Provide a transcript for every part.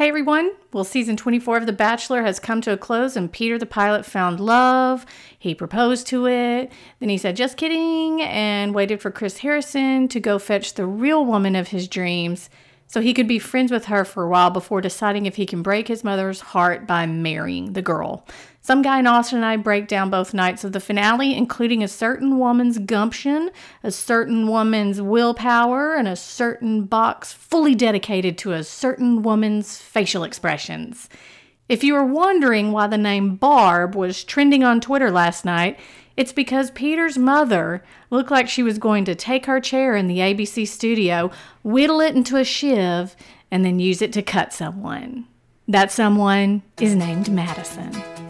Hey everyone! Well, season 24 of The Bachelor has come to a close, and Peter the pilot found love. He proposed to it. Then he said, just kidding, and waited for Chris Harrison to go fetch the real woman of his dreams so he could be friends with her for a while before deciding if he can break his mother's heart by marrying the girl. Some guy in Austin and I break down both nights of the finale, including a certain woman's gumption, a certain woman's willpower, and a certain box fully dedicated to a certain woman's facial expressions. If you were wondering why the name Barb was trending on Twitter last night, it's because Peter's mother looked like she was going to take her chair in the ABC studio, whittle it into a shiv, and then use it to cut someone. That someone is named Madison.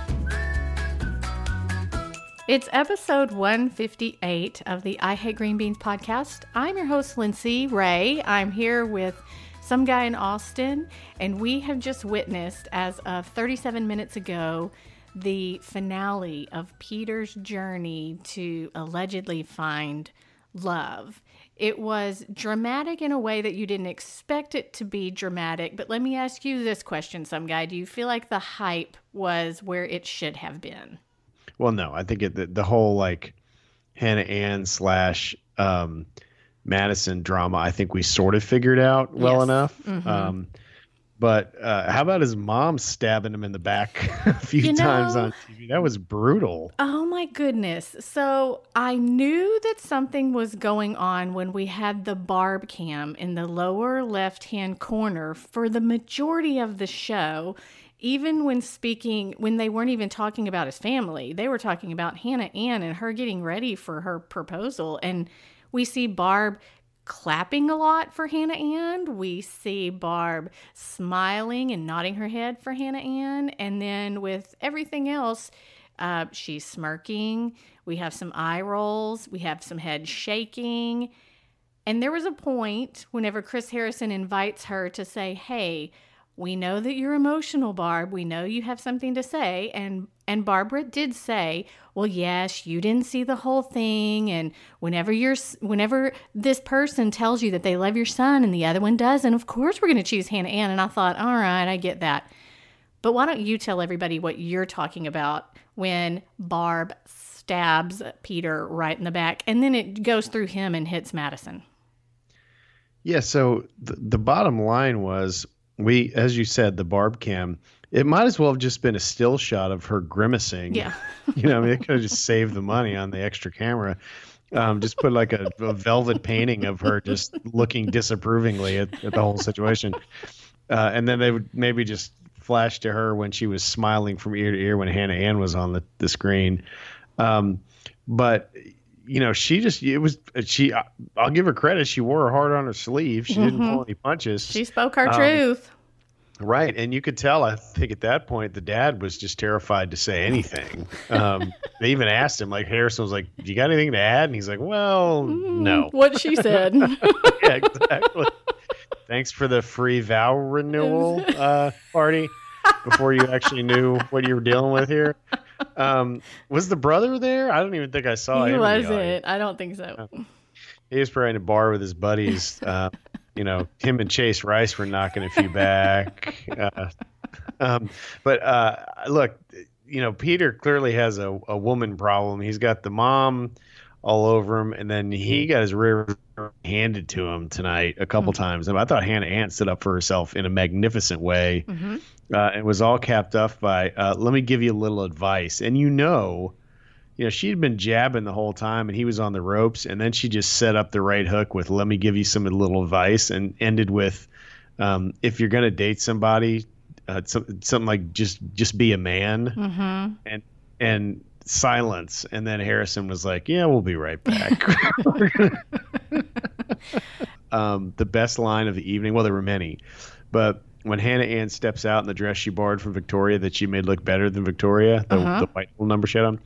It's episode 158 of the I Hate Green Beans podcast. I'm your host, Lindsay Ray. I'm here with some guy in Austin, and we have just witnessed, as of 37 minutes ago, the finale of Peter's journey to allegedly find love. It was dramatic in a way that you didn't expect it to be dramatic. But let me ask you this question, some guy. Do you feel like the hype was where it should have been? Well, no, I think it, the, the whole like Hannah Ann slash um, Madison drama, I think we sort of figured out well yes. enough. Mm-hmm. Um, but uh, how about his mom stabbing him in the back a few you know, times on TV? That was brutal. Oh my goodness. So I knew that something was going on when we had the barb cam in the lower left hand corner for the majority of the show. Even when speaking, when they weren't even talking about his family, they were talking about Hannah Ann and her getting ready for her proposal. And we see Barb clapping a lot for Hannah Ann. We see Barb smiling and nodding her head for Hannah Ann. And then with everything else, uh, she's smirking. We have some eye rolls. We have some head shaking. And there was a point whenever Chris Harrison invites her to say, Hey, we know that you're emotional, Barb. We know you have something to say. And and Barbara did say, "Well, yes, you didn't see the whole thing and whenever you're whenever this person tells you that they love your son and the other one doesn't, of course we're going to choose Hannah Ann." And I thought, "All right, I get that." But why don't you tell everybody what you're talking about when Barb stabs Peter right in the back and then it goes through him and hits Madison? Yeah, so the, the bottom line was we, as you said, the barb cam. It might as well have just been a still shot of her grimacing. Yeah. you know, I mean, it could have just saved the money on the extra camera. Um, just put like a, a, velvet painting of her just looking disapprovingly at, at the whole situation. Uh, and then they would maybe just flash to her when she was smiling from ear to ear when Hannah Ann was on the, the screen. Um, but you know, she just it was she. I'll give her credit. She wore her heart on her sleeve. She mm-hmm. didn't pull any punches. She spoke her um, truth. Right, and you could tell. I think at that point, the dad was just terrified to say anything. Um, they even asked him, like Harrison was like, "Do you got anything to add?" And he's like, "Well, mm, no." What she said. yeah, exactly. Thanks for the free vow renewal uh, party before you actually knew what you were dealing with here. Um, was the brother there? I don't even think I saw he him. He wasn't. I don't think so. He was probably in a bar with his buddies. Uh, you know, him and Chase Rice were knocking a few back. Uh, um, but uh, look, you know, Peter clearly has a, a woman problem. He's got the mom all over him, and then he got his rear handed to him tonight a couple mm-hmm. times. And I thought Hannah Ann stood up for herself in a magnificent way. Mm-hmm. Uh, it was all capped off by, uh, "Let me give you a little advice," and you know. You know, she had been jabbing the whole time and he was on the ropes. And then she just set up the right hook with, let me give you some little advice and ended with, um, if you're going to date somebody, uh, something like just, just be a man. Mm-hmm. And, and silence and then harrison was like yeah we'll be right back um, the best line of the evening well there were many but when Hannah Ann steps out in the dress she borrowed from Victoria that she made look better than Victoria, the, Uh-huh. the white little number she had on.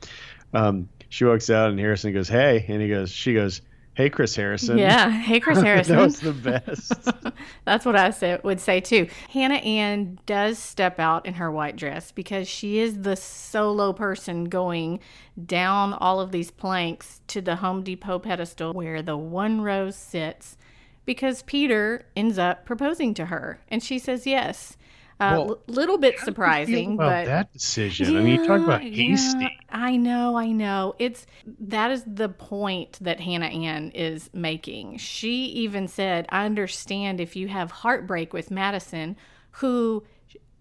Um, she walks out and Harrison goes, "Hey," and he goes, "She goes, hey, Chris Harrison." Yeah. Hey, Chris Harrison. that was the best. That's what I say, would say too. Hannah Ann does step out in her white dress because she is the solo person going down all of these planks to the Home Depot pedestal where the one rose sits because Peter ends up proposing to her and she says yes. A Well, l- little bit surprising, about but that decision. I mean, you talk about hasty. yeah, I know, I know. It's that is the point that Hannah Ann is making. She even said, "I understand if you have heartbreak with Madison, who."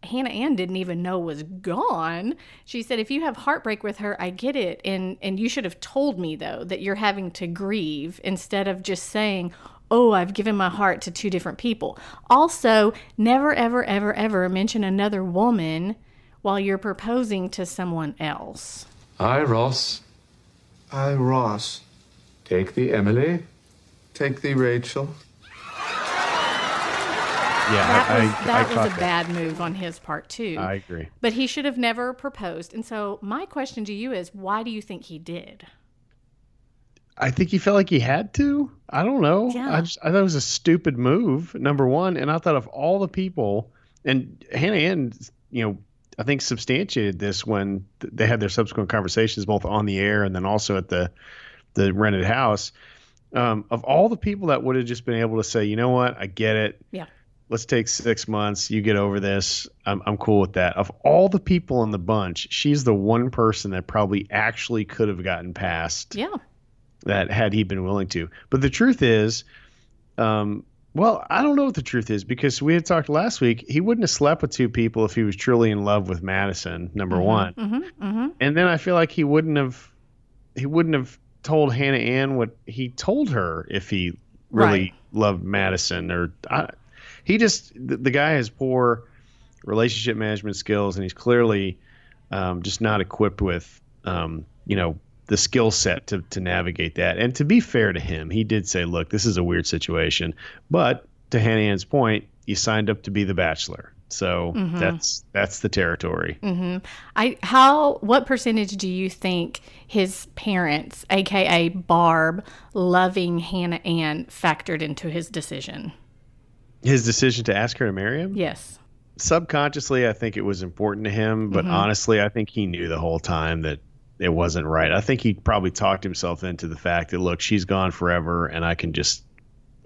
Hannah Ann didn't even know was gone. She said, "If you have heartbreak with her, I get it, and and you should have told me though that you're having to grieve instead of just saying, oh, I've given my heart to two different people. Also, never, ever, ever, ever mention another woman while you're proposing to someone else. I, Ross, I, Ross, take thee, Emily. take thee, Rachel. Yeah, That I, was, I, that I was a that. bad move on his part, too. I agree. but he should have never proposed. And so, my question to you is why do you think he did? I think he felt like he had to. I don't know. Yeah. I just I thought it was a stupid move, number one. And I thought of all the people, and Hannah Ann, you know, I think substantiated this when they had their subsequent conversations, both on the air and then also at the the rented house. Um, of all the people that would have just been able to say, you know what, I get it. Yeah. Let's take six months. You get over this. I'm, I'm cool with that. Of all the people in the bunch, she's the one person that probably actually could have gotten past Yeah. That had he been willing to. But the truth is, um, well, I don't know what the truth is because we had talked last week. He wouldn't have slept with two people if he was truly in love with Madison, number one. Mm-hmm. Mm-hmm. And then I feel like he wouldn't have, he wouldn't have told Hannah Ann what he told her if he really Right. loved Madison or I, he just the, the guy has poor relationship management skills and he's clearly um, just not equipped with um, you know the skill set to to navigate that. And to be fair to him, he did say, "Look, this is a weird situation," but to Hannah Ann's point, you signed up to be the bachelor, so that's that's the territory. Mm-hmm. I how what percentage do you think his parents, aka Barb, loving Hannah Ann, factored into his decision? His decision to ask her to marry him, Yes. subconsciously, I think it was important to him, but honestly, I think he knew the whole time that it wasn't right. I think he probably talked himself into the fact that look, she's gone forever, and I can just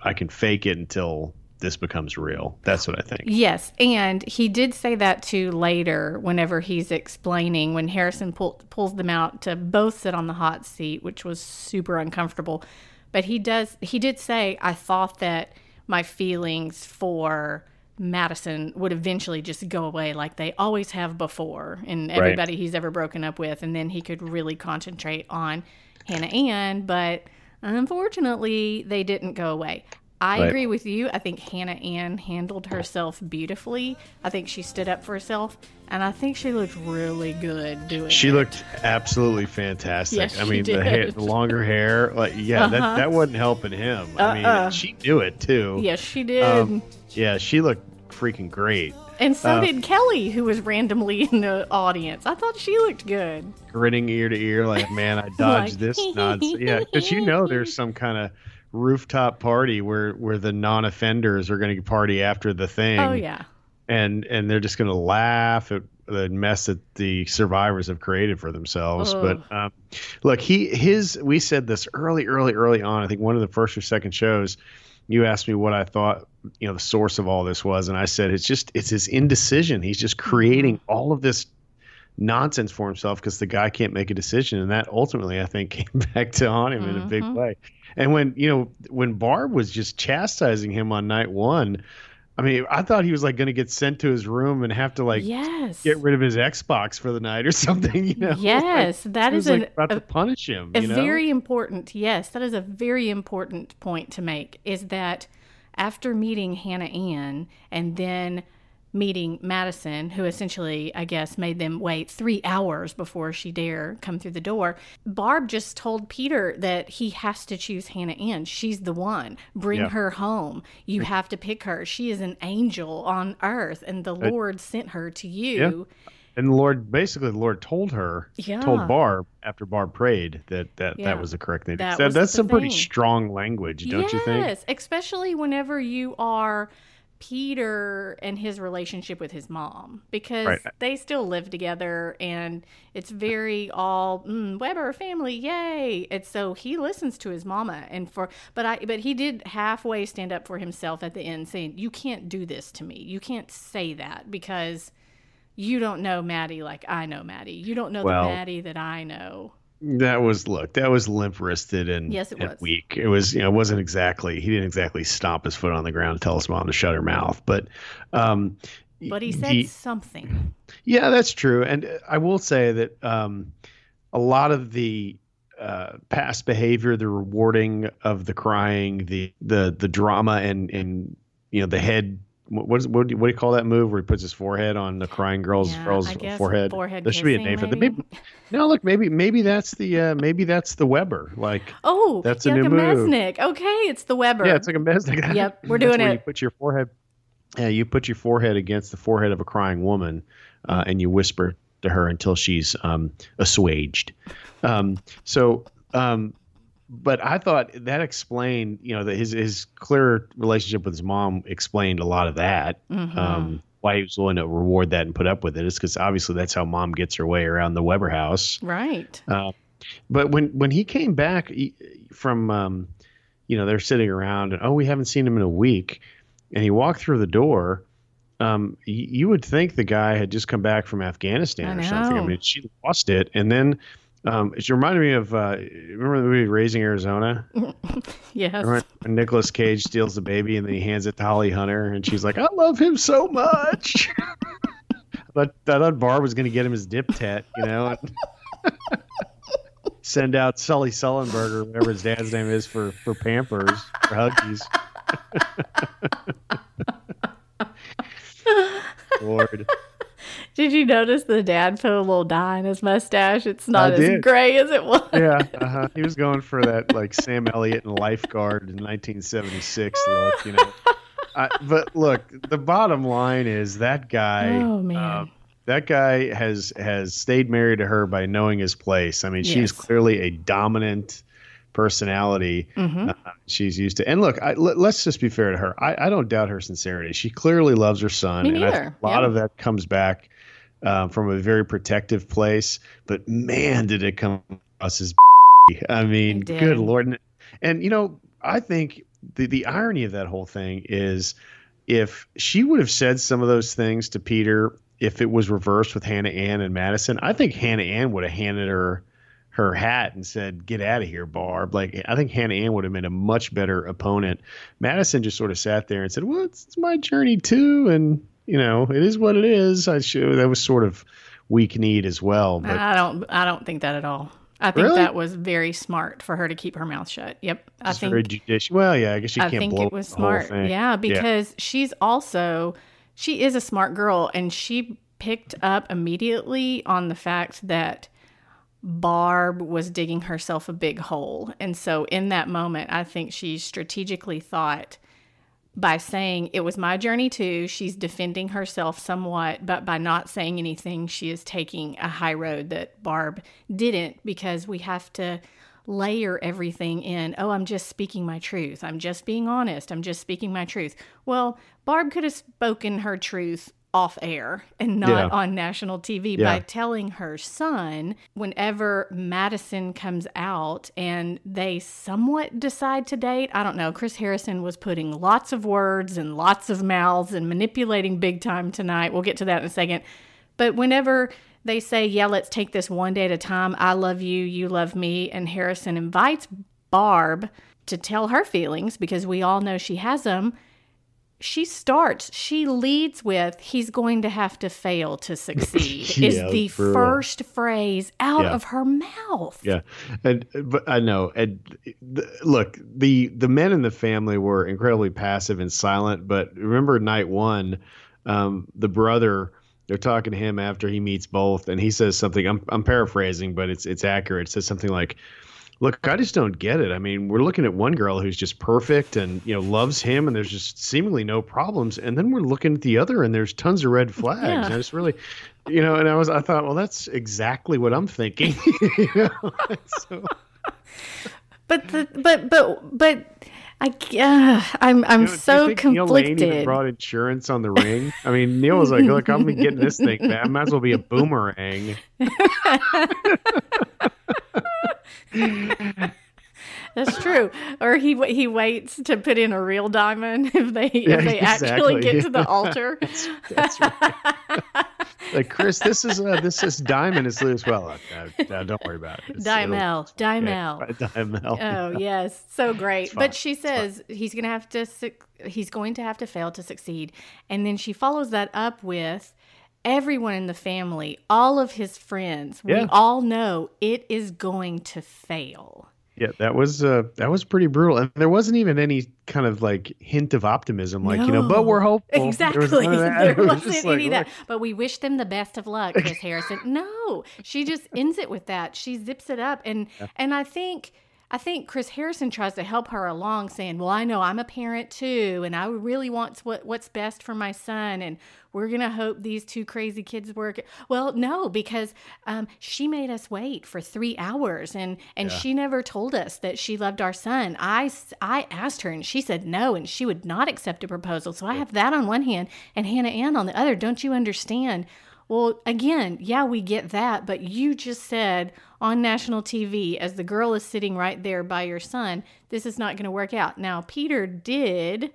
I can fake it until this becomes real. That's what I think. Yes, and he did say that too later whenever he's explaining when Harrison pull, pulls them out to both sit on the hot seat, which was super uncomfortable. But he does he did say I thought that my feelings for Madison would eventually just go away like they always have before and everybody he's ever broken up with and then he could really concentrate on Hannah Ann, but unfortunately they didn't go away. I Right. agree with you. I think Hannah Ann handled herself beautifully. I think she stood up for herself, and I think she looked really good doing She it. looked absolutely fantastic. Yes, I mean, the, hair, the longer hair, like yeah, Uh-huh. that that wasn't helping him. I mean, Uh-uh. she knew it too. Yes, she did. Um, yeah, she looked freaking great. and so uh, did Kelley, who was randomly in the audience. I thought she looked good. grinning ear to ear, like, man, I dodged Like, this nonsense. Yeah, because you know there's some kind of rooftop party where where the non-offenders are going to party after the thing. Oh yeah. and and they're just going to laugh at the mess that the survivors have created for themselves. But um, look, he his we said this early, early, early on. I think one of the first or second shows. You asked me what I thought, you know, the source of all this was, and I said it's just it's his indecision. He's just creating all of this nonsense for himself because the guy can't make a decision, and that ultimately, I think, came back to haunt him in a big Mhm. way. And when you know when Barb was just chastising him on night one, I mean, I thought he was like going to get sent to his room and have to like yes. get rid of his Xbox for the night or something. You know? Yes, Like, that is was, like, about a- to punish him. a you know? very important yes that is a very important point to make is that after meeting hannah ann and then meeting Madison, who essentially, I guess, made them wait three hours before she dare come through the door. Barb just told Peter that he has to choose Hannah Ann. She's the one. Bring Yeah. her home. You have to pick her. She is an angel on earth, and the Lord sent her to you. Yeah. And the Lord, basically, the Lord told her, Yeah. told Barb after Barb prayed that that, Yeah. that was the correct thing. to That do. that's some pretty strong language, don't you think? Yes, especially whenever you are Peter and his relationship with his mom, because Right. they still live together, and it's very all mm, Weber family, yay! And so he listens to his mama, and for but I but he did halfway stand up for himself at the end, saying, "You can't do this to me. You can't say that because." You don't know Maddie like I know Maddie. You don't know Well- the Maddie that I know. That was look. That was limp wristed and, Yes, it and was. weak. It was you know it wasn't exactly. He didn't exactly stomp his foot on the ground and tell his mom to shut her mouth. But um, But he said something. Yeah, that's true. And I will say that um, a lot of the uh, past behavior, the rewarding of the crying, the the the drama, and and you know the head. What what, is, what, do you, what do you call that move where he puts his forehead on the crying girl's Yeah, girl's forehead? forehead there should be a name for that. maybe? No, look, maybe maybe that's the uh, maybe that's the Weber. Like Oh, That's a like new a move. Mesnick. Okay, it's the Weber. yeah, it's like a mess. Yep, we're doing it. You put your forehead. Yeah, you put your forehead against the forehead of a crying woman, uh, and you whisper to her until she's um, assuaged. Um, so, um, but I thought that explained, you know, that his his clear relationship with his mom explained a lot of that. Mhm. Um, why he was willing to reward that and put up with it is because obviously that's how mom gets her way around the Weber house. right. Uh, but when when he came back from, um, you know, they're sitting around and oh, we haven't seen him in a week, and he walked through the door. Um, y- you would think the guy had just come back from Afghanistan or something. I mean, she lost it, and then um, it reminded me of uh, remember the movie Raising Arizona? Yes. Remember when Nicolas Cage steals the baby and then he hands it to Holly Hunter, and she's like, "I love him so much." but I thought Barb was going to get him his dip tat, you know, send out Sully Sullenberger, whatever his dad's name is, for for Pampers for Huggies. Lord, Did you notice the dad put a little dye in his mustache? It's not I as did. gray as it was. yeah, uh-huh. he was going for that like Sam Elliott and Lifeguard in 1976 look, you know. I, but look, the bottom line is that guy. Oh, man. um, that guy has has stayed married to her by knowing his place. I mean, she's clearly a dominant personality. Mhm. Uh, she's used to. And look, I, let, us just be fair to her. I, I don't doubt her sincerity. She clearly loves her son, Me and I think neither. a lot Yeah. of that comes back um, from a very protective place. But man, did it come across as. I mean, good lord! And, and you know, I think the the irony of that whole thing is if she would have said some of those things to Peter, if it was reversed with Hannah Ann and Madison, I think Hannah Ann would have handed her her hat and said, "Get out of here, Barb." Like I think Hannah Ann would have been a much better opponent. Madison just sort of sat there and said, "Well, it's, it's my journey too, and you know, it is what it is." I should that was sort of weak need as well, but I don't. I don't think that at all. I think Really? that was very smart for her to keep her mouth shut. Yep. I it's think very judicious. Well, yeah, I guess you I can't think blow it was smart. Yeah, because she's also she is a smart girl and she picked up immediately on the fact that Barb was digging herself a big hole. And so in that moment, I think she strategically thought by saying it was my journey too, she's defending herself somewhat, but by not saying anything, she is taking a high road that Barb didn't because we have to layer everything in. Oh, I'm just speaking my truth. I'm just being honest. I'm just speaking my truth. Well, Barb could have spoken her truth off air and not Yeah. on national TV Yeah. by telling her son whenever Madison comes out and they somewhat decide to date. I don't know. Chris Harrison was putting lots of words and lots of mouths and manipulating big time tonight. We'll get to that in a second. But whenever they say, Yeah, let's take this one day at a time, I love you, you love me, and Harrison invites Barb to tell her feelings because we all know she has them she starts, she leads with, he's going to have to fail to succeed, Yeah, is the first phrase out Yeah. of her mouth. Yeah, and but I know. And the, look, the the men in the family were incredibly passive and silent. But remember, night one, um, the brother they're talking to him after he meets both, and he says something. I'm I'm paraphrasing, but it's it's accurate. It says something like, "Look, I just don't get it. I mean, we're looking at one girl who's just perfect and you know loves him, and there's just seemingly no problems, and then we're looking at the other, and there's tons of red flags. Yeah. And it's really, you know, and I was I thought, well, that's exactly what I'm thinking. you know? So, But the but but but I uh, I'm I'm you know, so think Neil Lane even brought insurance on the ring. I mean, Neil was like, "Look, I'm getting this thing. Man. I might as well be a boomerang." That's true. Or he he waits to put in a real diamond if they Yeah, if they actually get to the altar. That's right. like Chris, this is uh, this is diamond is loose. Well, uh, uh, don't worry about it. It's- Dimel, it'll- Dimel. Yeah, Dimel. Oh yes, so great. But she says he's gonna have to suc- he's going to have to fail to succeed, and then she follows that up with everyone in the family, all of his friends. Yeah. We all know it is going to fail. Yeah, that was uh, that was pretty brutal, and there wasn't even any kind of like hint of optimism, like you know, but we're hopeful. Exactly. There, was none of that. There was wasn't just any like, that. look, But we wish them the best of luck, Chris Harrison. No, she just ends it with that. She zips it up, and and I think. I think Chris Harrison tries to help her along, saying, "Well, I know I'm a parent too, and I really want what what's best for my son, and we're gonna hope these two crazy kids work." Well, no, because um, she made us wait for three hours, and and she never told us that she loved our son. I I asked her, and she said no, and she would not accept a proposal. So I have that on one hand, and Hannah Ann on the other. Don't you understand? Well, again, yeah, we get that, but you just said on national TV, as the girl is sitting right there by your son, this is not going to work out. Now, Peter did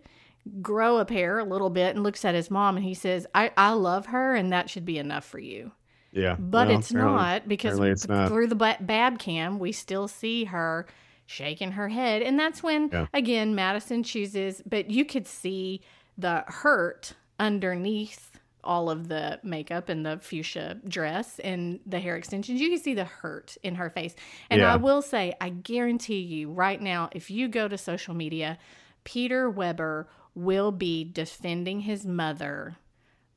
grow a pair a little bit and looks at his mom and he says, I, I love her and that should be enough for you. yeah, But well, it's apparently- not because it's not. through the ba- bab cam, we still see her shaking her head. And that's when, Yeah. again, Madison chooses, but you could see the hurt underneath all of the makeup and the fuchsia dress and the hair extensions. You can see the hurt in her face. And Yeah. I will say, I guarantee you right now, if you go to social media, Peter Weber will be defending his mother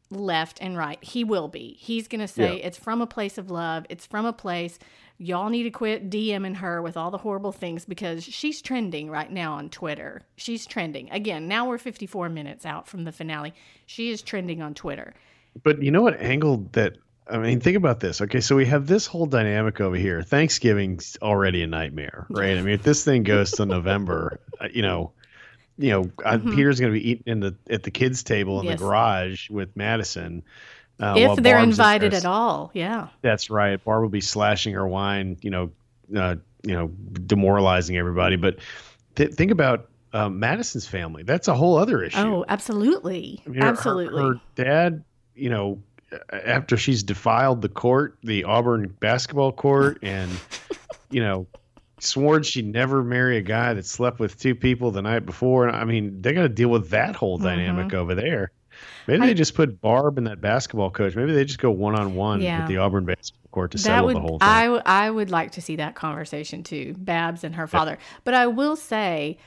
left and right. He will be. He's going to say Yeah. it's from a place of love. It's from a place y'all need to quit DMing her with all the horrible things because she's trending right now on Twitter. She's trending. Again, now we're 54 minutes out from the finale. She is trending on Twitter. But you know what angle that I mean, think about this. Okay, so we have this whole dynamic over here. Thanksgiving's already a nightmare, right? I mean, if this thing goes to November, uh, you know, you know, uh, Peter's going to be eating in the at the kids' table in Mm-hmm. Yes. the garage with Madison. Uh, if they're Barb's invited at all. Yeah. That's right. Barb will be slashing her wine, you know, uh, you know, demoralizing everybody. But th- think about uh, Madison's family. That's a whole other issue. Oh, absolutely. I mean, her- absolutely. Her, dad, you know, after she's defiled the court, the Auburn basketball court, and you know, sworn she'd never marry a guy that slept with two people the night before. I mean, they got to deal with that whole dynamic over there. Maybe. I- they just put Barb and that basketball coach. Maybe they just go one on one Yeah. with the Auburn basketball court to that settle would the whole thing. I, w- I would like to see that conversation too babs and her father but i will say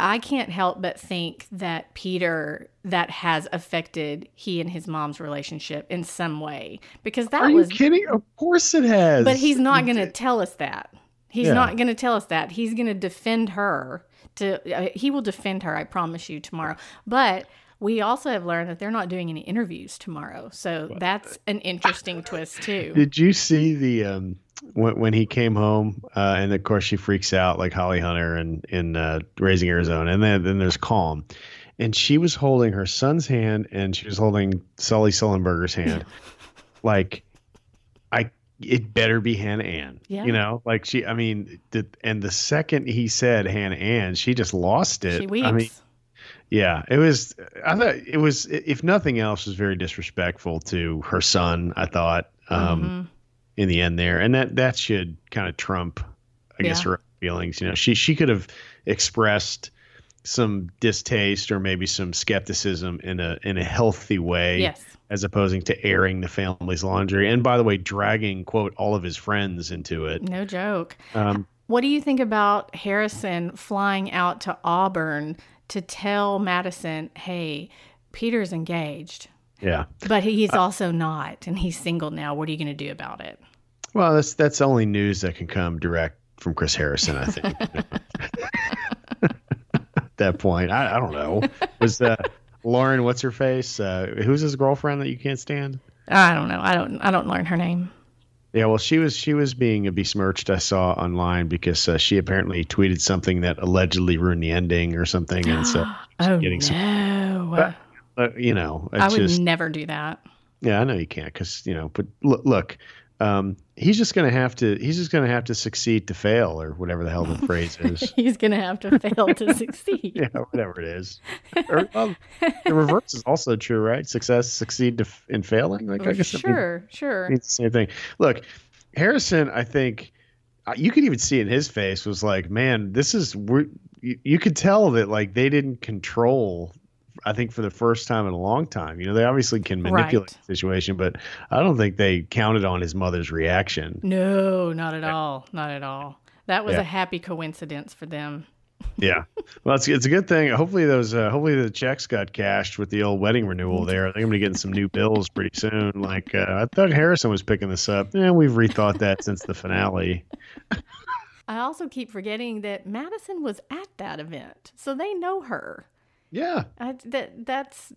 i can't help but think that peter that has affected he and his mom's relationship in some way because that Are you was kidding? Of course it has. but he's not going to tell us that he's Yeah. not going to tell us that he's going to defend her to uh, he will defend her i promise you tomorrow but we also have learned that they're not doing any interviews tomorrow. So that's an interesting twist too. Did you see the um when when he came home uh, and of course she freaks out like Holly Hunter and in uh, Raising Arizona and then then there's calm. And she was holding her son's hand and she was holding Sully Sullenberger's hand. Like I it better be Hannah Ann Yeah. you know? Like she I mean the, and the second he said Hannah Ann she just lost it. She weeps I mean yeah, it was. I thought it was, if nothing else, was very disrespectful to her son. I thought, um, Mm-hmm. in the end there, and that that should kind of trump, I guess, her feelings. You know, she she could have expressed some distaste or maybe some skepticism in a in a healthy way, yes as opposing to airing the family's laundry. And by the way, dragging quote all of his friends into it. No joke. Um, What do you think about Harrison flying out to Auburn to tell Madison, hey, Peter's engaged, Yeah. but he's also not, and he's single now. What are you going to do about it? Well, that's that's only news that can come direct from Chris Harrison, I think. At that point, I, I don't know. Was uh, Lauren, what's her face? Uh, who's his girlfriend that you can't stand? I don't know. I don't. I don't learn her name. Yeah, well, she was she was being besmirched. I saw online because uh, she apparently tweeted something that allegedly ruined the ending or something, and so Oh getting some- no! uh, you know, I would just never do that. yeah, I know you can't because you know, but look, look um, he's just gonna have to he's just gonna have to succeed to fail or whatever the hell the phrase is. He's going to have to fail to succeed. yeah, whatever it is. Or, well, the reverse is also true, right? Success, succeed to f- in failing. Like I guess it means- sure, sure. means the same thing. Look, Harrison, I think uh, you could even see in his face was like, man, this is you could tell that like they didn't control. I think for the first time in a long time, you know, they obviously can manipulate Right. the situation, but I don't think they counted on his mother's reaction. No, not at all. Not at all. That was Yeah. a happy coincidence for them. Yeah, well, it's it's a good thing. Hopefully those uh, hopefully the checks got cashed with the old wedding renewal there. I think I'm gonna get some new bills pretty soon. Like uh, I thought Harrison was picking this up. Yeah, we've rethought that since the finale. I also keep forgetting that Madison was at that event, so they know her. Yeah. I, that that's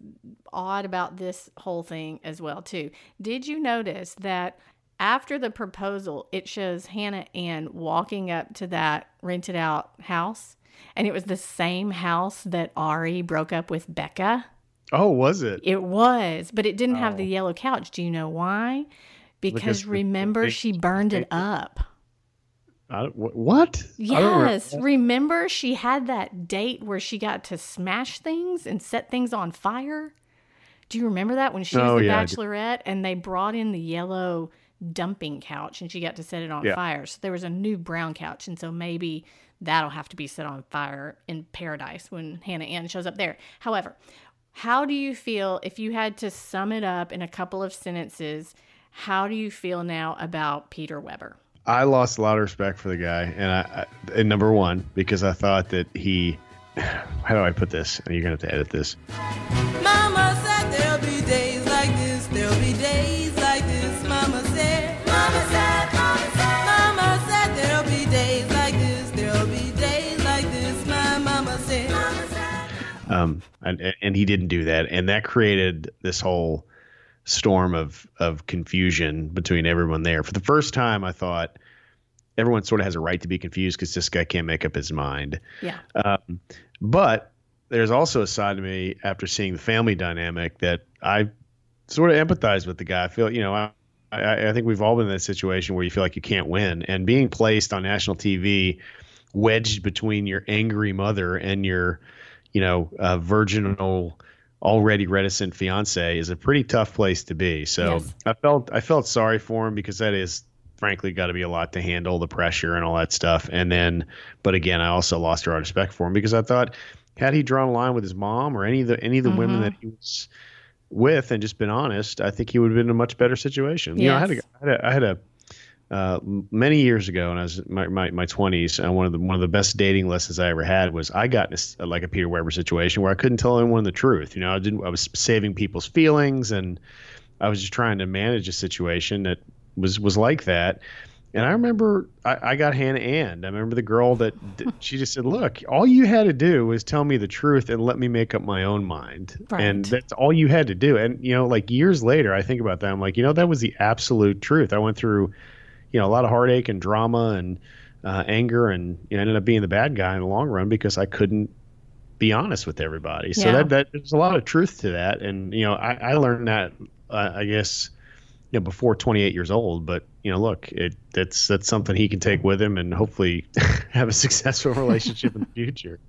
odd about this whole thing as well too. Did you notice that after the proposal, it shows Hannah Ann walking up to that rented out house, and it was the same house that Ari broke up with Becca. Oh, was it? It was, but it didn't have the oh. yellow couch. Do you know why? Because, Because remember she burned it up. I what? Yes. Remember she had that date where she got to smash things and set things on fire? Do you remember that when she was Oh, the yeah, bachelorette and they brought in the yellow dumping couch and she got to set it on Yeah. fire? So there was a new brown couch. And so maybe that'll have to be set on fire in paradise when Hannah Ann shows up there. However, how do you feel if you had to sum it up in a couple of sentences? How do you feel now about Peter Weber? I lost a lot of respect for the guy, and I, I and number one because I thought that he. How do I put this? And you're gonna have to edit this. Mama said there'll be days like this, there'll be days like this. Mama said, Mama said, Mama said, Mama said there'll be days like this, there'll be days like this. My mama said, Mama said. um, and and he didn't do that, and that created this whole storm of of confusion between everyone there. For the first time, I thought everyone sort of has a right to be confused because this guy can't make up his mind. Yeah. Um, but there's also a side to me after seeing the family dynamic that I sort of empathize with the guy. I feel, you know, I, I, I think we've all been in that situation where you feel like you can't win, and being placed on national TV, wedged between your angry mother and your, you know, uh, virginal, already reticent fiance is a pretty tough place to be. So Yes. I felt I felt sorry for him because that is frankly got to be a lot to handle the pressure and all that stuff. And then, but again, I also lost a lot of respect for him because I thought had he drawn a line with his mom or any of the any of the women that mm-hmm. he was with and just been honest, I think he would have been in a much better situation. You know, I had a, Yes. I had a, I had a uh, many years ago when I was in my my my twenties, uh, one of the one of the best dating lessons I ever had was I got in a s like a Peter Weber situation where I couldn't tell anyone the truth. You know, I didn't. I was saving people's feelings, and I was just trying to manage a situation that was was like that. And I remember I, I got Hannah Ann. I remember the girl that she just said, "Look, all you had to do was tell me the truth and let me make up my own mind." And that's all you had to do. And you know, like years later, I think about that. I'm like, you know, that was the absolute truth. I went through, you know, a lot of heartache and drama and uh, anger, and you know, ended up being the bad guy in the long run because I couldn't be honest with everybody. So Yeah. that that there's a lot of truth to that. And you know, I, I learned that uh, I guess you know before 28 years old. But you know, look, it that's that's something he can take with him and hopefully have a successful relationship in the future.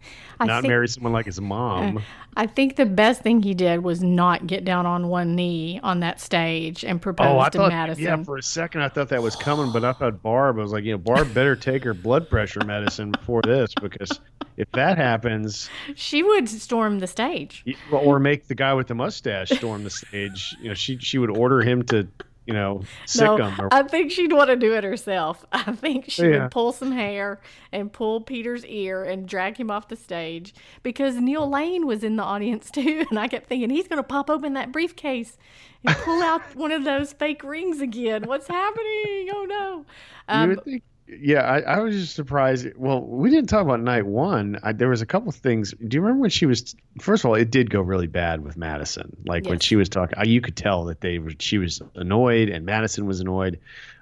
I Not think- marry someone like his mom. I think the best thing he did was not get down on one knee on that stage and propose Oh, I to thought, Madison. yeah, for a second I thought that was coming, but I thought Barb I was like, you know, Barb better take her blood pressure medicine before this because if that happens, she would storm the stage. or make the guy with the mustache storm the stage, you know, she she would order him to you know, sick No, or I think she'd want to do it herself. I think she Yeah. would pull some hair and pull Peter's ear and drag him off the stage because Neil Lane was in the audience too. And I kept thinking, he's going to pop open that briefcase and pull out one of those fake rings again. What's happening? Oh no. you Um, would think. Yeah, I, I was just surprised. Well, we didn't talk about night one. I, there was a couple things. Do you remember when she was? First of all, it did go really bad with Madison. Like when she was talking, you could tell that they were. She was annoyed, and Madison was annoyed.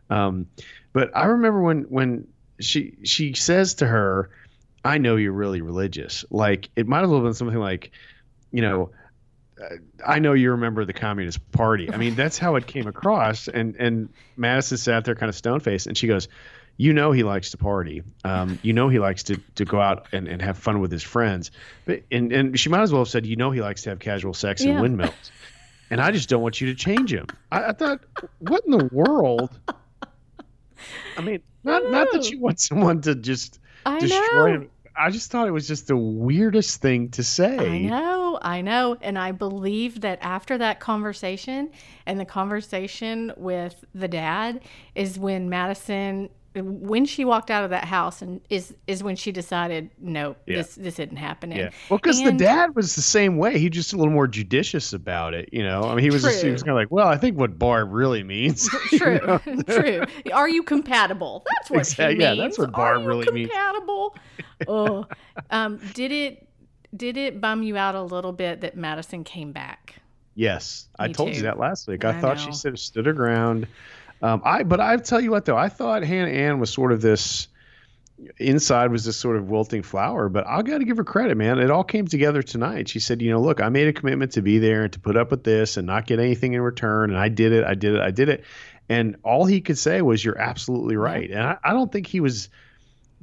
Um, but I remember when when she she says to her, "I know you're really religious." Like it might as well have been something like, you know. uh, I know you remember the Communist Party. I mean, that's how it came across. And and Madison sat there kind of stone faced, and she goes, "You know he likes to party. Um, you know he likes to, to go out and, and have fun with his friends. But and and she might as well have said, you know he likes to have casual sex in Yeah. windmills. And I just don't want you to change him. I, I thought, what in the world? I mean, not not that you want someone to just I destroy know. him. I just thought it was just the weirdest thing to say. I know, I know. And I believe that after that conversation and the conversation with the dad is when Madison when she walked out of that house and is is when she decided no Yeah. this this isn't happening. Yeah. Well, because the dad was the same way. He just a little more judicious about it. You know, I mean, he was just, he was kind of like, well, I think what Barb really means. you True, know? true. Are you compatible? That's what she Exactly. means. Yeah, that's what Are Barb you really means. compatible? oh, um, did it did it bum you out a little bit that Madison came back? Yes, I told too. you that last week. I, I thought know. she have stood her ground. Um, I but I tell you what though, I thought Hannah Ann was sort of this inside was this sort of wilting flower, but I got to give her credit, man. It all came together tonight. She said, you know, look, I made a commitment to be there and to put up with this and not get anything in return, and I did it. I did it. I did it. And all he could say was, "You're absolutely right." And I, I don't think he was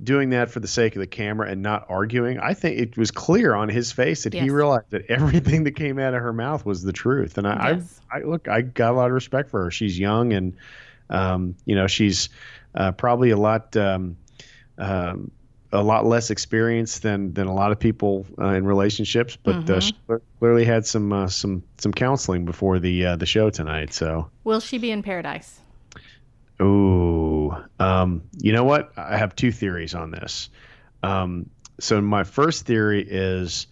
doing that for the sake of the camera and not arguing. I think it was clear on his face that he realized that everything that came out of her mouth was the truth. And I, Yes. I, I look, I got a lot of respect for her. She's young and, um, you know, she's uh, probably a lot, um, um, a lot less experienced than than a lot of people uh, in relationships. But uh, Mm-hmm. she clearly had some uh, some some counseling before the uh, the show tonight. So. Will she be in paradise? Ooh, um, you know what? I have two theories on this. Um, so my first theory is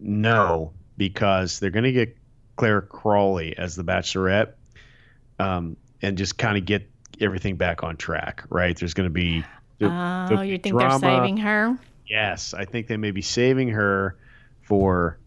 no, because they're going to get Clare Crawley as the Bachelorette, um, and just kind of get everything back on track. Right? There's going to be there- Oh, you think drama. they're saving her? Yes, I think they may be saving her for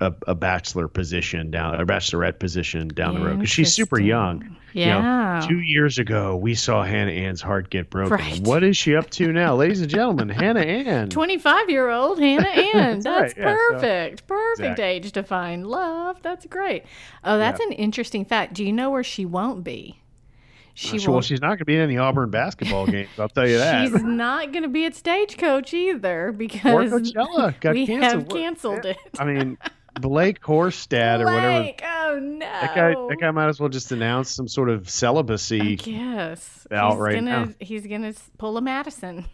a, a bachelor position down, a bachelorette position down the road because she's super young. You know, Yeah. two years ago, we saw Hannah Ann's heart get broken. Right. What is she up to now, ladies and gentlemen? Hannah Ann. 25 year old Hannah Ann. That's That's right, yeah, so- perfect. Perfect Exactly. age to find love. That's great. Oh, that's an interesting fact. Do you know where she won't be? She well, won't. she's not going to be in any Auburn basketball games. I'll tell you that. She's not going to be at Stagecoach either or because Coachella got we canceled. have canceled it. I mean, Blake Horstad or whatever. Blake, oh no. That guy, that guy might as well just announce some sort of celibacy. Yes. out he's right gonna, now. He's going to pull a Madison.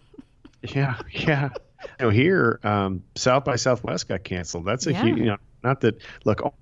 Yeah, yeah. You know, here, um, South by Southwest got canceled. That's a Yeah. huge, you know, not that, look, all,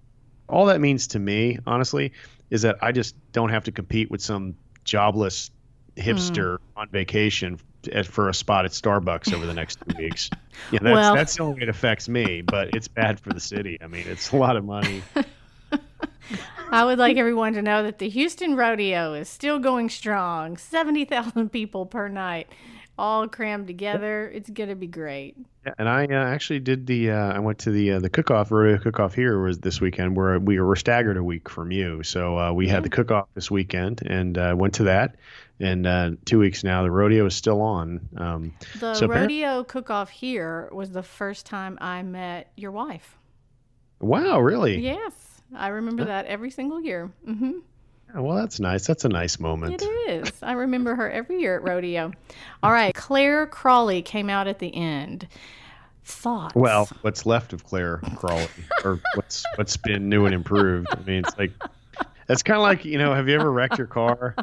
all that means to me, honestly, is that I just don't have to compete with some jobless hipster Hmm. on vacation for a spot at Starbucks over the next two weeks. Yeah, that's, Well- that's the only way it affects me, but it's bad for the city. I mean, it's a lot of money. I would like everyone to know that the Houston Rodeo is still going strong. 70,000 people per night, all crammed together. It's going to be great. Yeah, and I uh, actually did the. Uh, I went to the uh, the cook-off rodeo cook-off here was this weekend where we were staggered a week from you. So uh, we had the cook-off this weekend and uh, went to that. And uh, two weeks now, the rodeo is still on. Um, The So rodeo cook off here was the first time I met your wife. wow, really? Yes. I remember that every single year. hmm Yeah, well, that's nice. That's a nice moment. It is. I remember her every year at rodeo. All right. Clare Crawley came out at the end. Thoughts? Well, what's left of Clare Crawley, or what's what's been new and improved? I mean, it's like that's kind of like you know, have you ever wrecked your car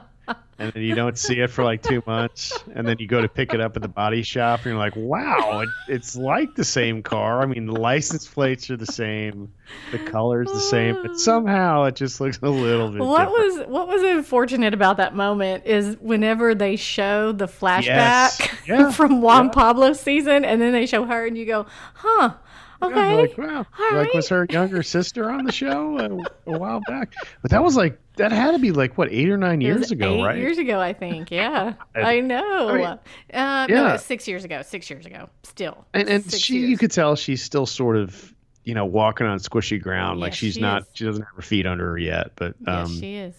and then you don't see it for like two months, and then you go to pick it up at the body shop, and you're like, "Wow, it, it's like the same car. I mean, the license plates are the same, the color's the same, but somehow it just looks a little bit." What different. was what was unfortunate about that moment is whenever they show the flashback Yes. Yeah. from Juan Yeah. Pablo's season, and then they show her, and you go, "Huh, Yeah, okay." like, wow. all like right. was her younger sister on the show a, a while back? But that was like that had to be like what eight or nine years ago, eight right? years ago, I think. Yeah, I- I know. I mean, uh, no, yeah. it's six years ago. Six years ago. Still. and and Six she you could tell she's still sort of you know walking on squishy ground like she's she not is. she doesn't have her feet under her yet but um yes, she is.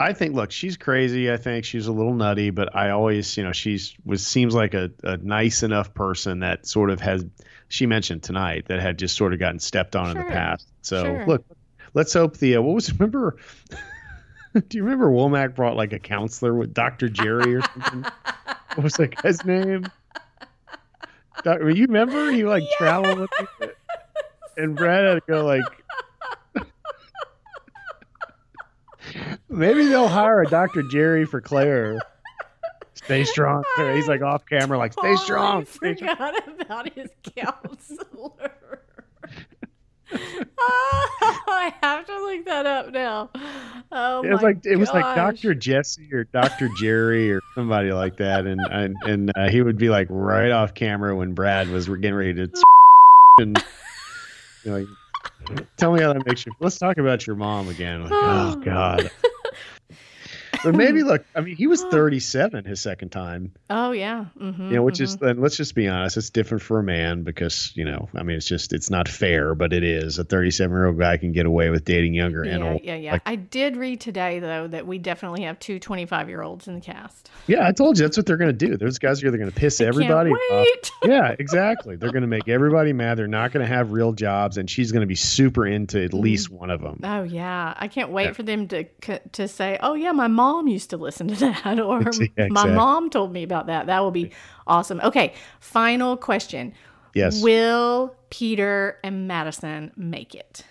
i think look she's crazy i think she's a little nutty but i always you know she's was seems like a, a nice enough person that sort of has she mentioned tonight that had just sort of gotten stepped on in the past so Sure. look let's hope the uh, what was remember do you remember womack brought like a counselor with dr jerry or something what was that guy's name Doc, you remember he like traveled with me? and Brad had to go like maybe they'll hire a Dr. Jerry for Clare. Stay strong. He's like off camera, like stay strong. Stay strong. forgot about his counselor. Oh, I have to look that up now. Oh It was like it was like. Dr. Jesse or Dr. Jerry or somebody like that, and and, and uh, he would be like right off camera when Brad was getting ready to and you know, like, tell me how that makes you. Let's talk about your mom again. Like, oh God. But maybe look. I mean, he was 37 his second time. Oh yeah. Mm-hmm, You know, which is then let's just be honest, it's different for a man because you know, I mean, it's just it's not fair, but it is. A 37 year old guy can get away with dating younger and yeah, old. yeah, yeah. Like- I did read today though that we definitely have two 25 year olds in the cast. Yeah, I told you that's what they're going to do. Those guys are either going to piss everybody Can't off. Yeah, exactly. They're going to make everybody mad. They're not going to have real jobs, and she's going to be super into at least one of them. Oh yeah, I can't wait Yeah. for them to to say, "Oh yeah, my mom used to listen to that," or Yeah, "My mom told me about that." That will be awesome. Okay, final question: Yes. Will Peter and Madison make it?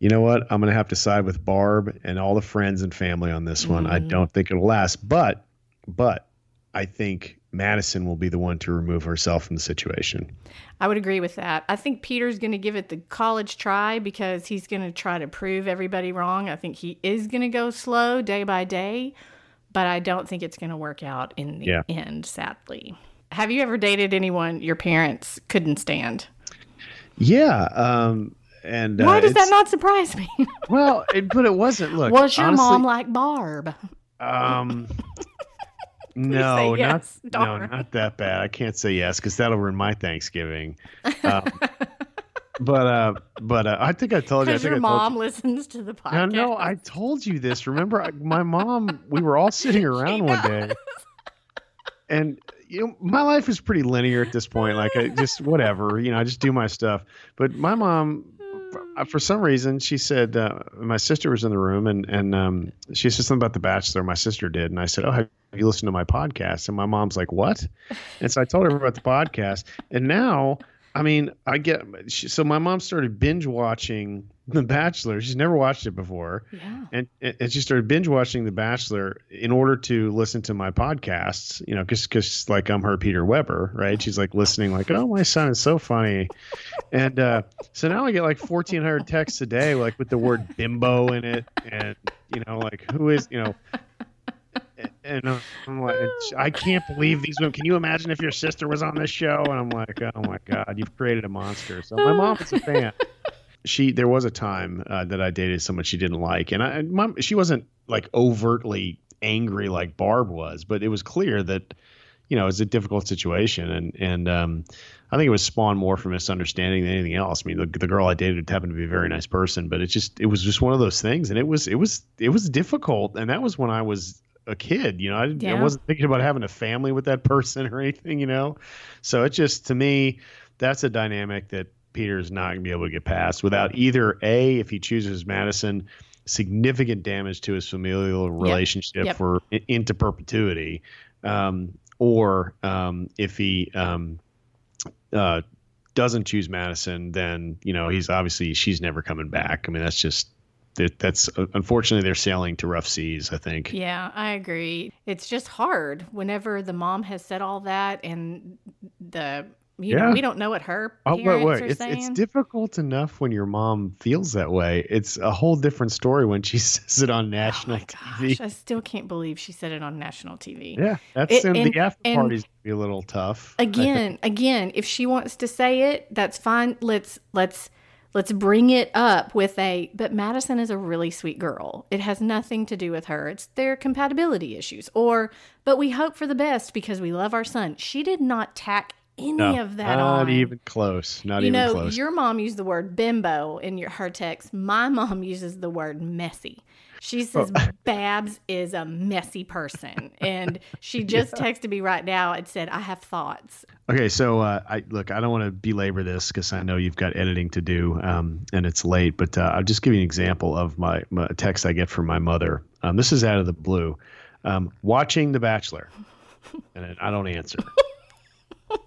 You know what? I'm going to have to side with Barb and all the friends and family on this one. I mm-hmm. don't think it'll last, but but I think Madison will be the one to remove herself from the situation. I would agree with that. I think Peter's going to give it the college try because he's going to try to prove everybody wrong. I think he is going to go slow day by day, but I don't think it's going to work out in the Yeah. end, sadly. Have you ever dated anyone your parents couldn't stand? Yeah. Um, and uh, Why does that not surprise me? Well, it, but it wasn't. Look, Was your honestly, mom like Barb? Um, no, yes, not no, not that bad. I can't say yes because that'll ruin my Thanksgiving. Um, but uh, but uh, I think I told you. I think your I mom listens to the podcast. No, no, I told you this. Remember, I, my mom. We were all sitting around one day, and you know, my life is pretty linear at this point. Like, I just whatever. You know, I just do my stuff. But my mom, for, for some reason, she said uh, my sister was in the room, and and um, she said something about The Bachelor. My sister did, and I said, "Oh, have you listened to my podcast?" And my mom's like, "What?" And so I told her about the podcast, and now. I mean, I get she, so my mom started binge watching The Bachelor. She's never watched it before, Yeah. and and she started binge watching The Bachelor in order to listen to my podcasts. You know, because because like I'm her Peter Weber, right? She's like listening, like, oh, my son is so funny, and uh, so now I get like 1,400 texts a day, like with the word bimbo in it, and you know, like who is you know. And I'm like, I can't believe these women. Can you imagine if your sister was on this show? And I'm like, oh my god, you've created a monster. So my mom is a fan she there was a time uh, that I dated someone she didn't like, and I mom she wasn't like overtly angry like Barb was, but it was clear that you know it was a difficult situation, and and um, I think it was spawned more from misunderstanding than anything else. I mean, the, the girl I dated happened to be a very nice person, but it just it was just one of those things, and it was it was it was difficult, and that was when I was a kid. You know, I, didn't, I wasn't thinking about having a family with that person or anything. You know, so it just to me that's a dynamic that Peter's not going to be able to get past without either a if he chooses Madison significant damage to his familial relationship Yep. for i- into perpetuity um, or um, if he um, uh, doesn't choose Madison then you know he's obviously she's never coming back I mean that's just that, that's uh, unfortunately they're sailing to rough seas. I think. Yeah, I agree. It's just hard whenever the mom has said all that and the you know, Yeah. we don't know what her Oh, parents wait, wait. are It's, saying. it's difficult enough when your mom feels that way. It's a whole different story when she says it on oh national my TV. gosh, I still can't believe she said it on national TV. Yeah, that's It- and, the after parties be a little tough. Again again if she wants to say it that's fine let's let's let's bring it up with a but madison is a really sweet girl. It has nothing to do with her. It's their compatibility issues. Or but we hope for the best because we love our son. She did not tack any No, of that not on. Not even close. Not you even know close. your mom used the word bimbo in your her text. My mom uses the word messy she says babs is a messy person and she just texted me right now and said i have thoughts Okay, so uh, I look. I don't want to belabor this because I know you've got editing to do, um, and it's late. But uh, I'll just give you an example of my, my text I get from my mother. Um, this is out of the blue. Um, watching The Bachelor, and I don't answer.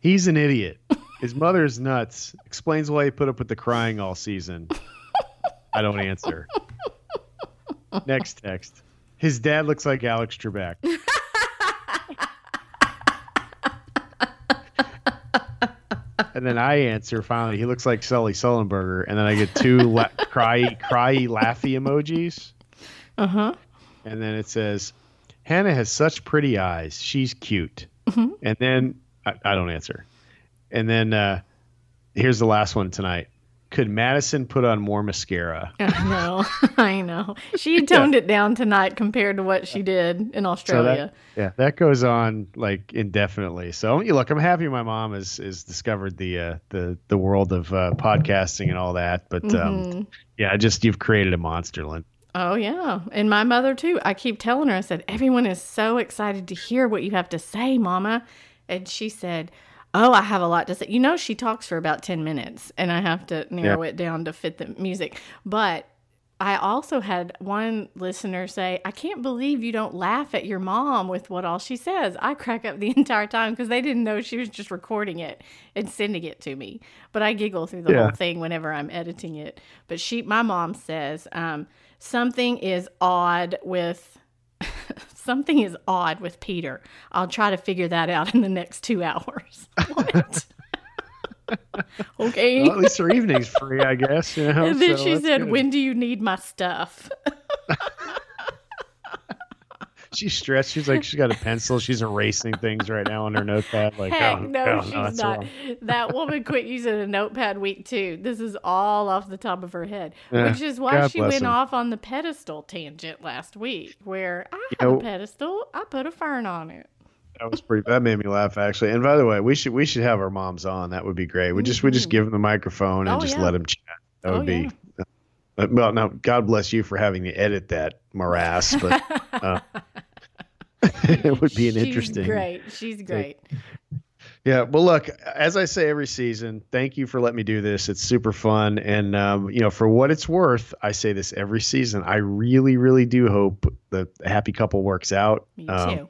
He's an idiot. His mother's nuts. Explains why he put up with the crying all season. I don't answer. Next text. His dad looks like Alex Trebek. and then I answer finally. He looks like Sully Sullenberger, and then I get two la- cry, cry, laughy emojis. Uh huh. And then it says, "Hannah has such pretty eyes. She's cute." And then I, I don't answer. And then uh, here's the last one tonight. Could Madison put on more mascara? I know. I know. She toned it down tonight compared to what she did in So Australia. that, yeah, that goes on like indefinitely. So you look, I'm happy my mom has has discovered the uh, the the world of uh, podcasting and all that. But Mm-hmm. um, yeah, just you've created a monster, Lynn. oh yeah, and my mother too. I keep telling her. I said everyone is so excited to hear what you have to say, Mama, and she said. Oh, I have a lot to say. You know, she talks for about 10 minutes and I have to narrow it down to fit the music. But I also had one listener say, I can't believe you don't laugh at your mom with what all she says. I crack up the entire time because they didn't know she was just recording it and sending it to me. But I giggle through the Yeah. whole thing whenever I'm editing it. But she, my mom says, um, something is odd with. Something is odd with Peter. I'll try to figure that out in the next two hours. What? okay. Well, at least her evening's free, I guess. You know. and then so she said, good. When do you need my stuff? She's stressed. She's like she's got a pencil. She's erasing things right now on her notepad. Like, Heck, oh, no, oh, she's not. wrong. That woman quit using a notepad week two. This is all off the top of her head, Yeah, which is why God she went him. off on the pedestal tangent last week, where I You have know- a pedestal, I put a fern on it. That was pretty. That made me laugh actually. And by the way, we should we should have our moms on. That would be great. We just we just give them the microphone and Oh, just yeah. let them chat. That would Oh, be. uh, well, now God bless you for having to edit that morass, but uh, it would be an She's interesting. great. She's great. Yeah. Well, look, as I say every season, thank you for letting me do this. It's super fun, and um, you know, for what it's worth, I say this every season. I really, really do hope the happy couple works out. Me Um, too.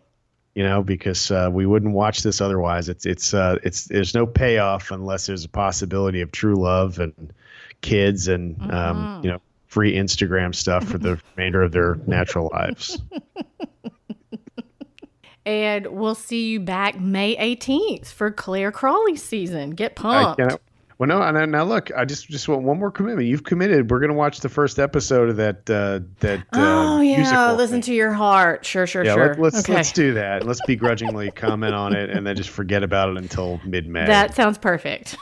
you know, because uh, we wouldn't watch this otherwise. It's it's uh, it's there's no payoff unless there's a possibility of true love and kids and Mm-hmm. um, you know free Instagram stuff for the remainder of their natural lives. And we'll see you back May 18th for Clare Crawley season. Get I pumped. well, no, and now look, I just just want one more commitment. You've committed. We're going to watch the first episode of that uh, that. Oh uh, yeah, listen thing. to your heart. Sure, sure, Yeah, sure. let, let's okay. let's do that. Let's begrudgingly comment on it and then just forget about it until mid May. That sounds perfect.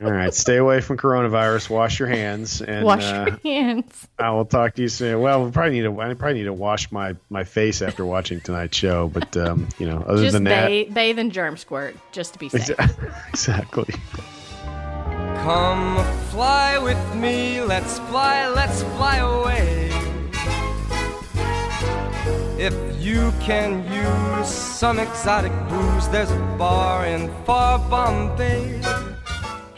All right, stay away from coronavirus. Wash your hands, and Wash uh, your hands. I will talk to you soon. Well, we probably need to. I probably need to wash my, my face after watching tonight's show. But um, you know, other Just than that, bathe, bathe in germ squirt, just to be safe. exactly. Come fly with me, let's fly, let's fly away. If you can use some exotic booze, there's a bar in far Bombay.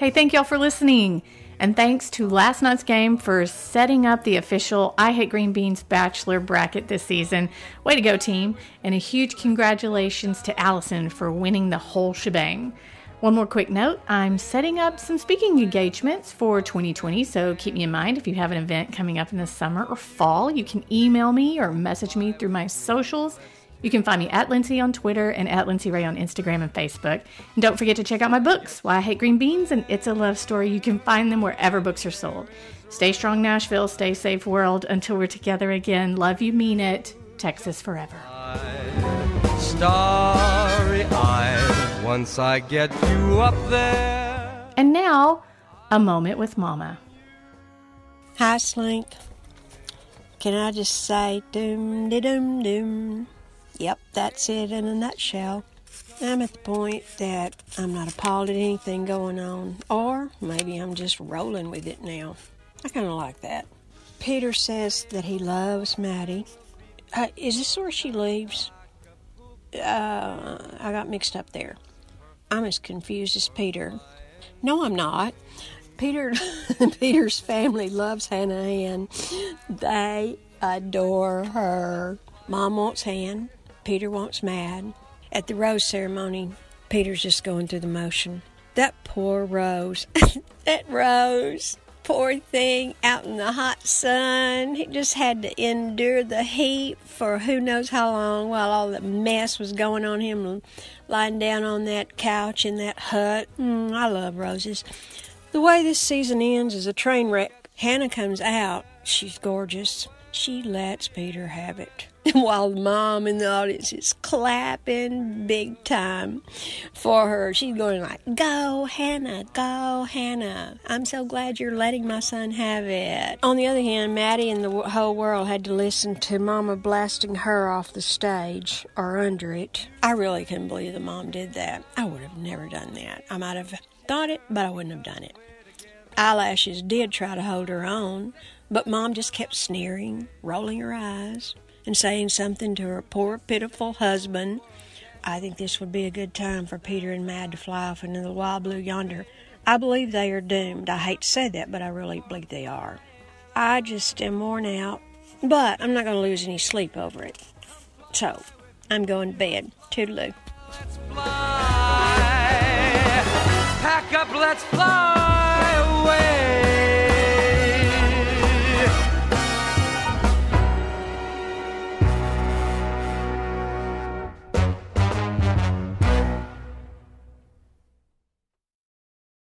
Hey, thank y'all for listening. And thanks to last night's game for setting up the official I Hate Green Beans Bachelor bracket this season. Way to go, team. And a huge congratulations to Allison for winning the whole shebang. One more quick note I'm setting up some speaking engagements for 2020, so keep me in mind if you have an event coming up in the summer or fall. You can email me or message me through my socials. You can find me at Lindsay on Twitter and at Lindsay Ray on Instagram and Facebook. And don't forget to check out my books, Why I Hate Green Beans and It's a Love Story. You can find them wherever books are sold. Stay strong, Nashville. Stay safe, world. Until we're together again, love you, mean it. Texas forever. Starry eyed, once I get you up there. And now, a moment with Mama. Hi, Slink. Can I just say doom de doom doom? Yep, that's it in a nutshell. I'm at the point that I'm not appalled at anything going on, or maybe I'm just rolling with it now. I kind of like that. Peter says that he loves Maddie. Uh, is this where she leaves? Uh, I got mixed up there. I'm as confused as Peter. No, I'm not. Peter, Peter's family loves Hannah Ann. They adore her. Mom wants Han. Peter wants Mad. At the rose ceremony, Peter's just going through the motion. That poor Rose. that Rose. Poor thing out in the hot sun. He just had to endure the heat for who knows how long while all the mess was going on him lying down on that couch in that hut. Mm, I love roses. The way this season ends is a train wreck. Hannah comes out. She's gorgeous. She lets Peter have it. While mom in the audience is clapping big time for her. She's going like, Go, Hannah, go, Hannah. I'm so glad you're letting my son have it. On the other hand, Maddie and the whole world had to listen to Mama blasting her off the stage or under it. I really couldn't believe the mom did that. I would have never done that. I might have thought it, but I wouldn't have done it. Eyelashes did try to hold her own, but Mom just kept sneering, rolling her eyes, and saying something to her poor, pitiful husband. I think this would be a good time for Peter and Mad to fly off into the wild blue yonder. I believe they are doomed. I hate to say that, but I really believe they are. I just am worn out, but I'm not going to lose any sleep over it. So, I'm going to bed. Toodaloo. Fly. Pack up, let's fly away.